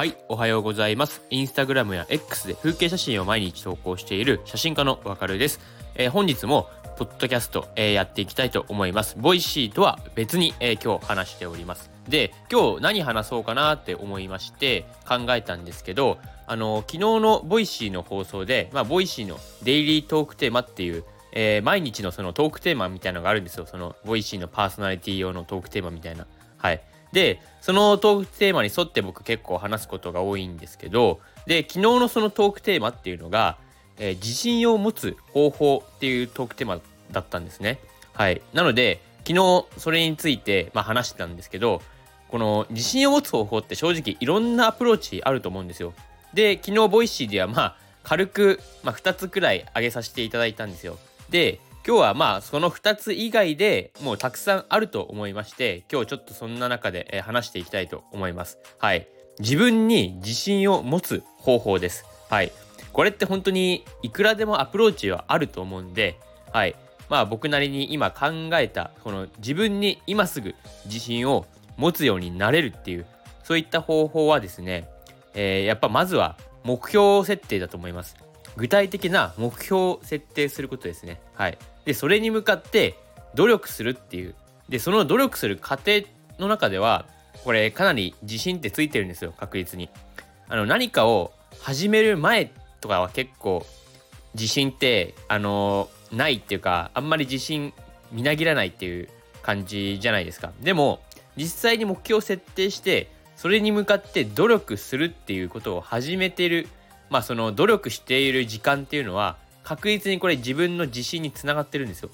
はい、おはようございます。インスタグラムや X で風景写真を毎日投稿している写真家のわかるです。えー本日もポッドキャスト、えーやっていきたいと思います。 Voicy とは別に、えー今日話しております。で、今日何話そうかなって思いまして考えたんですけど、あの昨日の Voicy の放送で、まあ、 Voicy のデイリートークテーマっていうえ毎日のそのトークテーマみたいなのがあるんですよ。その Voicy のパーソナリティ用のトークテーマみたいな。はい。で、そのトークテーマに沿って僕結構話すことが多いんですけど、で、昨日のそのトークテーマっていうのが、えー自信を持つ方法っていうトークテーマだったんですね。はい。なので、昨日それについて、まあ、話してたんですけど、この自信を持つ方法って正直いろんなアプローチあると思うんですよ。で、昨日 Voicy ではまあ軽く、まあ、2つくらい挙げさせていただいたんですよ。で、今日はまあその2つ以外でもうたくさんあると思いまして、今日ちょっとそんな中で話していきたいと思います。はい。自分に自信を持つ方法です。はい。これって本当にいくらでもアプローチはあると思うんで、はい。まあ僕なりに今考えたこの自分に今すぐ自信を持つようになれるっていうそういった方法はですね、えーやっぱまずは目標設定だと思います具体的な目標を設定することですねはいでそれに向かって努力するっていう。でその努力する過程の中ではこれかなり自信ってついてるんですよ確実に。あの何かを始める前とかは結構自信ってあのないっていうかあんまり自信みなぎらないっていう感じじゃないですか。でも実際に目標を設定してそれに向かって努力するっていうことを始めてるまあその努力している時間っていうのは確実にこれ自分の自信につながってるんですよ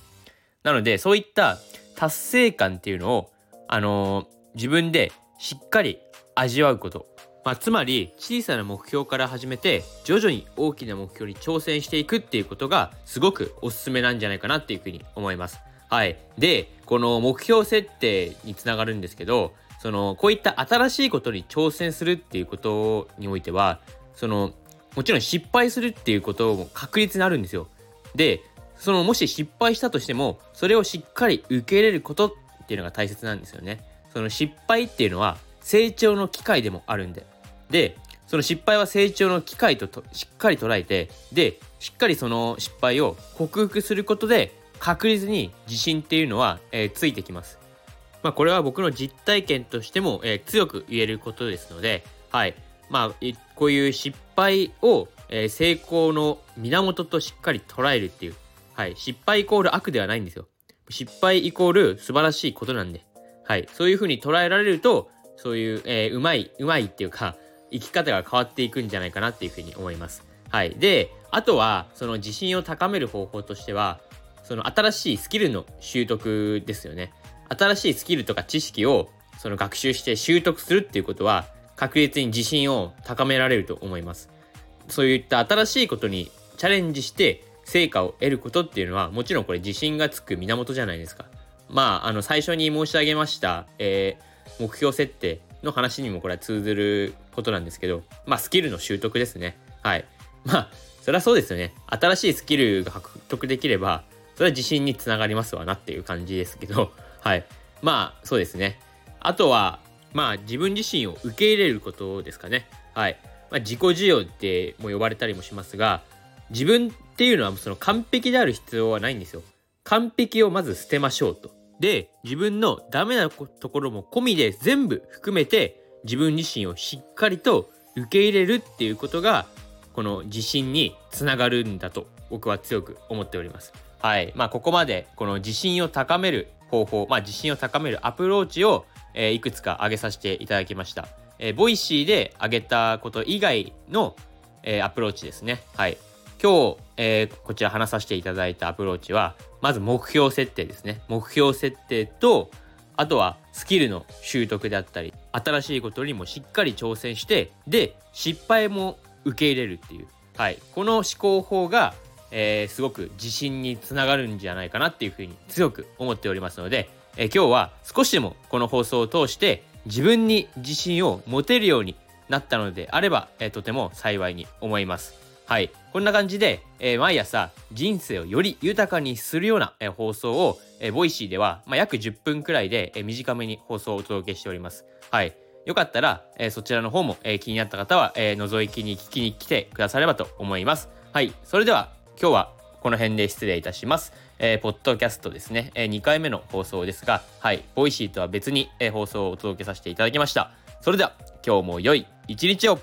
なのでそういった達成感っていうのをあのー自分でしっかり味わうことまあ、つまり小さな目標から始めて徐々に大きな目標に挑戦していくっていうことがすごくおすすめなんじゃないかなっていうふうに思います。はい。で、この目標設定につながるんですけど、そのこういった新しいことに挑戦するっていうことにおいては、そのもちろん失敗するっていうことも確率にあるんですよ。で、そのもし失敗したとしても、それをしっかり受け入れることっていうのが大切なんですよね。その失敗っていうのは成長の機会でもあるんで。で、その失敗は成長の機会ととしっかり捉えて、で、しっかりその失敗を克服することで、確実に自信っていうのは、えーついてきます。まあ、これは僕の実体験としても、えー強く言えることですので、はい。まあ、こういう失敗を、え成功の源としっかり捉えるっていう、はい。失敗イコール悪ではないんですよ。失敗イコール素晴らしいことなんで、はい。そういうふうに捉えられると、そういう、えーうまい、うまいっていうか、生き方が変わっていくんじゃないかなっていうふうに思います。はい。で、あとは、その自信を高める方法としては、その新しいスキルの習得ですよね。新しいスキルとか知識をその学習して習得するっていうことは確実に自信を高められると思います。そういった新しいことにチャレンジして成果を得ることっていうのはもちろんこれ自信がつく源じゃないですか。まあ、あの最初に申し上げました、えー目標設定の話にもこれは通ずることなんですけど、まあスキルの習得ですね。はい。まあ、それはそうですよね。新しいスキルが獲得できれば、それは自信につながりますわなっていう感じですけど、はい。まあ、そうですね。あとは、まあ、自分自身を受け入れることですかね。はい。まあ、自己需要っても呼ばれたりもしますが、自分っていうのはその完璧である必要はないんですよ。完璧をまず捨てましょうと。で、自分のダメなところも込みで全部含めて自分自身をしっかりと受け入れるっていうことがこの自信につながるんだと僕は強く思っております。はい。まあここまでこの自信を高める方法、まあ自信を高めるアプローチを、えーいくつか挙げさせていただきました。えー Voicy で挙げたこと以外の、えーアプローチですね。はい。今日、えーこちら話させていただいたアプローチは、まず目標設定ですね。目標設定と、あとはスキルの習得であったり、新しいことにもしっかり挑戦して、で、失敗も受け入れるっていう。はい。この思考法が、えーすごく自信につながるんじゃないかなっていうふうに強く思っておりますので、え今日は少しでもこの放送を通して自分に自信を持てるようになったのであれば、えとても幸いに思います。はい。こんな感じで、えー毎朝人生をより豊かにするような、えー放送を、えーボイシーでは、まあ、約10分くらいで、え短めに放送をお届けしております。はい。よかったら、え、そちらの方も、え、気になった方は、え、覗きに聞きに来てくださればと思います。はい。それでは、今日はこの辺で失礼いたします。えー、ポッドキャストですね、えー、2回目の放送ですが、はい。 Voicy とは別に、えー、放送をお届けさせていただきました。それでは、今日も良い一日を